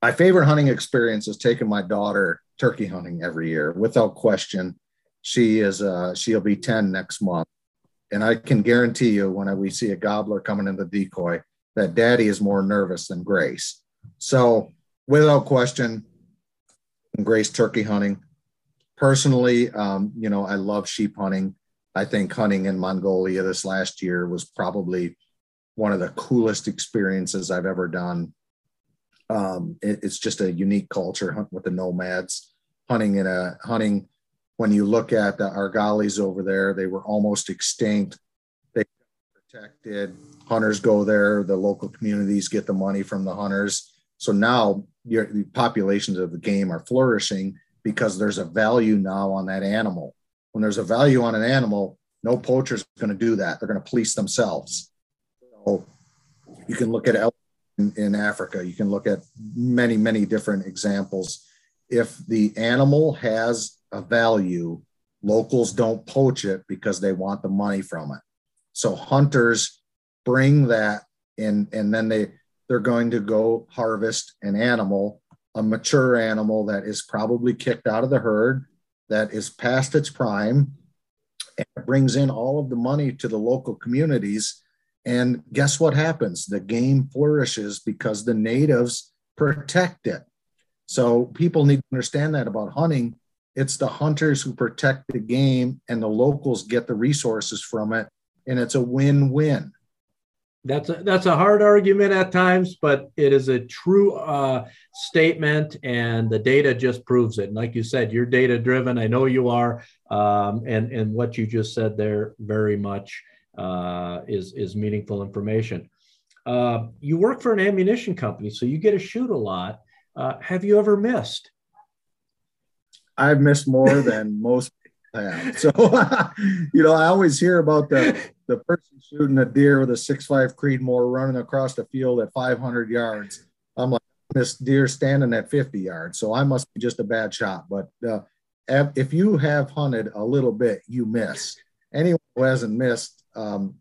My favorite hunting experience is taking my daughter turkey hunting every year, without question. She is uh, she'll be 10 next month. And I can guarantee you when we see a gobbler coming in the decoy, that daddy is more nervous than Grace. So without question, Grace turkey hunting personally, um, you know, I love sheep hunting. I think hunting in Mongolia this last year was probably one of the coolest experiences I've ever done. Um, it, it's just a unique culture with the nomads hunting in a hunting. When you look at the Argalis over there, they were almost extinct. They protected hunters go there. The local communities get the money from the hunters. So now your, the populations of the game are flourishing because there's a value now on that animal. When there's a value on an animal, no poacher's going to do that. They're going to police themselves. So you can look at in, in Africa. You can look at many, many different examples. If the animal has a value, locals don't poach it because they want the money from it. So hunters bring that in, and then they they're going to go harvest an animal a mature animal that is probably kicked out of the herd, that is past its prime, and it brings in all of the money to the local communities. And guess what happens? The game flourishes because the natives protect it. So people need to understand that about hunting. It's the hunters who protect the game, and the locals get the resources from it. And it's a win win that's a, that's a hard argument at times, but it is a true uh, statement, and the data just proves it. And like you said, you're data driven. I know you are, um, and and what you just said there very much uh, is is meaningful information. Uh, you work for an ammunition company, so you get to shoot a lot. Uh, have you ever missed? I've missed more than most have. So, you know, I always hear about the the person shooting a deer with a six five Creedmoor running across the field at 500 yards. I'm like, this deer standing at 50 yards. So I must be just a bad shot. But uh, if you have hunted a little bit, you miss. Anyone who hasn't missed, um,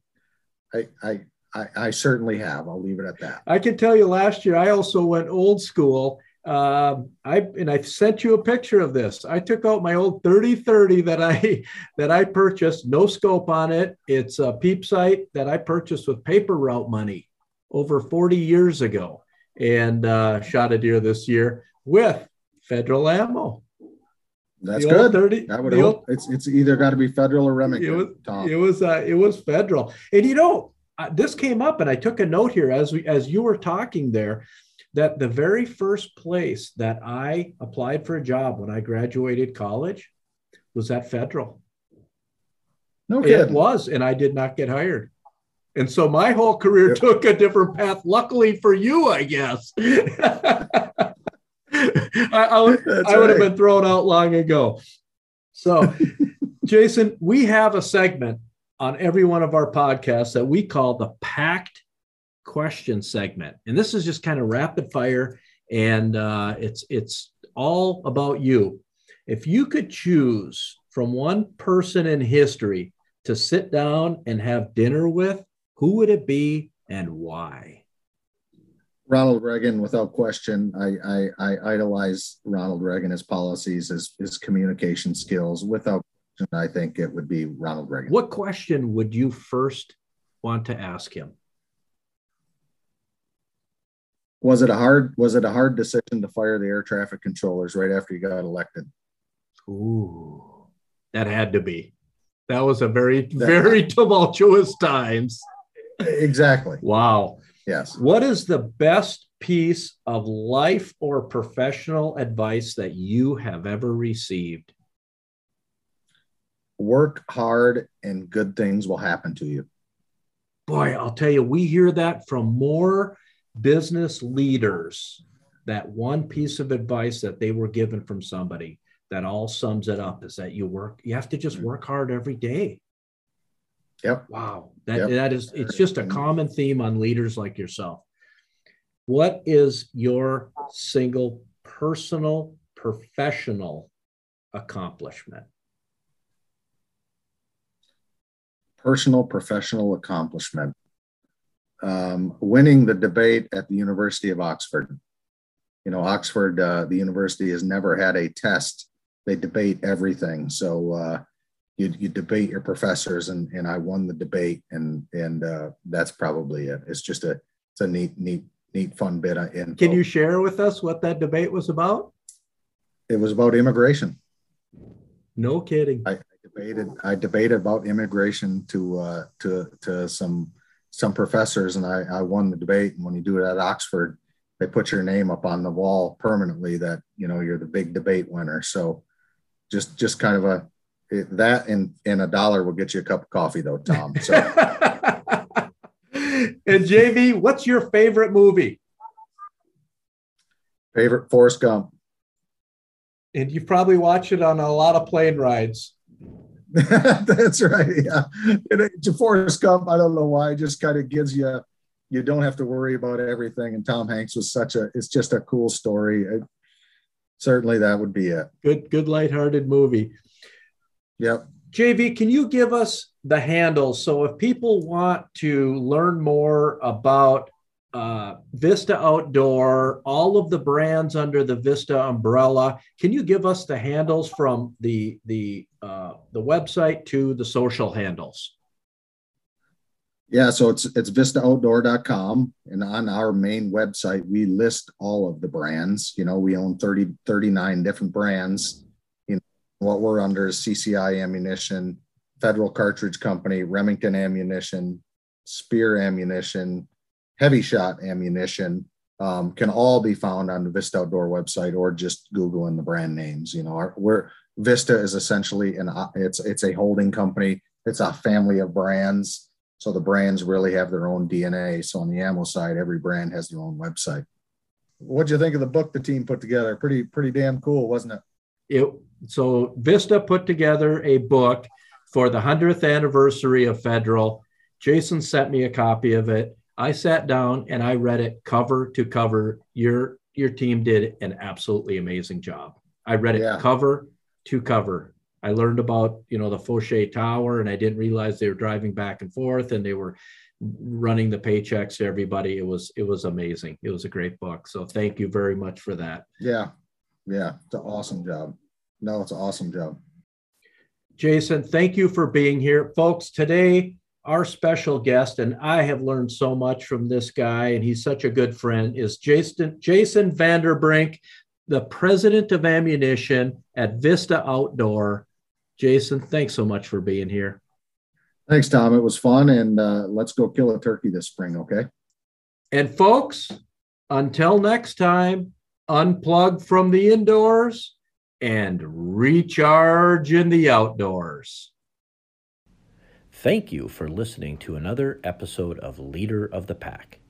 I, I, I, I certainly have. I'll leave it at that. I can tell you last year, I also went old school um, I and I sent you a picture of this. I took out my old 3030 that I that I purchased, no scope on it. It's a peep sight that I purchased with paper route money over 40 years ago, and uh, shot a deer this year with federal ammo. That's good. 30, I would hope old, it's it's either got to be federal or Remington. It was Tom. it was uh, it was federal, and you know uh, this came up, and I took a note here as we as you were talking there that the very first place that I applied for a job when I graduated college was at Federal. No kidding. It was, and I did not get hired. And so my whole career took a different path. Luckily for you, I guess. I, I, would, I would have been thrown out long ago. So, Jason, we have a segment on every one of our podcasts that we call the Packed question segment. And this is just kind of rapid fire and uh, it's it's all about you. If you could choose from one person in history to sit down and have dinner with, who would it be and why? Ronald Reagan, without question, I, I, I idolize Ronald Reagan, his policies, his, his communication skills. Without question, I think it would be Ronald Reagan. What question would you first want to ask him? Was it a hard was it a hard decision to fire the air traffic controllers right after you got elected? Ooh, that had to be. That was a very very tumultuous times. Exactly. Wow. Yes. What is the best piece of life or professional advice that you have ever received? Work hard and good things will happen to you. Boy, I'll tell you, we hear that from more business leaders. That one piece of advice that they were given from somebody that all sums it up is that you work, you have to just mm. work hard every day. Yep. Wow. That yep. that is it's just a common theme on leaders like yourself. What is your single personal professional accomplishment? Personal professional accomplishment. Um, winning the debate at the University of Oxford. You know, Oxford, uh, the university has never had a test. They debate everything. So uh, you, you debate your professors and, and I won the debate and, and uh, that's probably it. It's just a, it's a neat, neat, neat, fun bit. In Can you share with us what that debate was about? It was about immigration. No kidding. I, I debated, I debated about immigration to, uh, to, to some, some professors and I, I won the debate. And when you do it at Oxford, they put your name up on the wall permanently that, you know, you're the big debate winner. So just, just kind of a, that and and a dollar will get you a cup of coffee though, Tom. So. and JV, what's your favorite movie? Favorite Forrest Gump. And you've probably watch it on a lot of plane rides. That's right. Yeah. It's Forrest Gump. I don't know why. It just kind of gives you, you don't have to worry about everything. And Tom Hanks was such a, it's just a cool story. It, certainly that would be it. Good, good lighthearted movie. Yep. JV, can you give us the handles? So if people want to learn more about uh, Vista Outdoor, all of the brands under the Vista umbrella, can you give us the handles from the the uh, the website to the social handles? Yeah, so it's it's vistaoutdoor.com and on our main website we list all of the brands. You know, we own 30 39 different brands what we're under is CCI ammunition, Federal Cartridge Company, Remington ammunition, Speer ammunition, HEVI-Shot ammunition um, can all be found on the Vista Outdoor website or just Google in the brand names. You know, our, we're Vista is essentially an it's it's a holding company. It's a family of brands. So the brands really have their own DNA. So on the ammo side, every brand has their own website. What'd you think of the book the team put together? Pretty pretty damn cool, wasn't it? It so Vista put together a book for the 100th anniversary of Federal. Jason sent me a copy of it. I sat down and I read it cover to cover. Your your team did an absolutely amazing job. I read it yeah. cover to cover. I learned about you know the Foshay Tower, and I didn't realize they were driving back and forth, and they were running the paychecks to everybody. It was it was amazing. It was a great book. So thank you very much for that. Yeah, yeah, it's an awesome job. No, it's an awesome job. Jason, thank you for being here. Folks, today, our special guest, and I have learned so much from this guy, and he's such a good friend, is Jason, Jason Vanderbrink, the president of ammunition at Vista Outdoor. Jason, thanks so much for being here. Thanks, Tom. It was fun, and uh, let's go kill a turkey this spring, okay? And folks, until next time, unplug from the indoors and recharge in the outdoors. Thank you for listening to another episode of Leader of the Pack.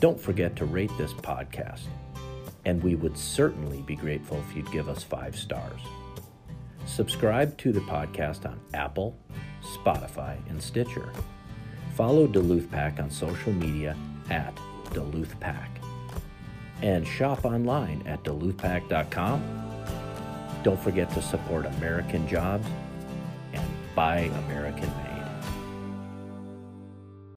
Don't forget to rate this podcast, and we would certainly be grateful if you'd give us five stars. Subscribe to the podcast on Apple, Spotify, and Stitcher. Follow Duluth Pack on social media at Duluth Pack. And shop online at duluthpack.com don't forget to support American jobs and buy American made.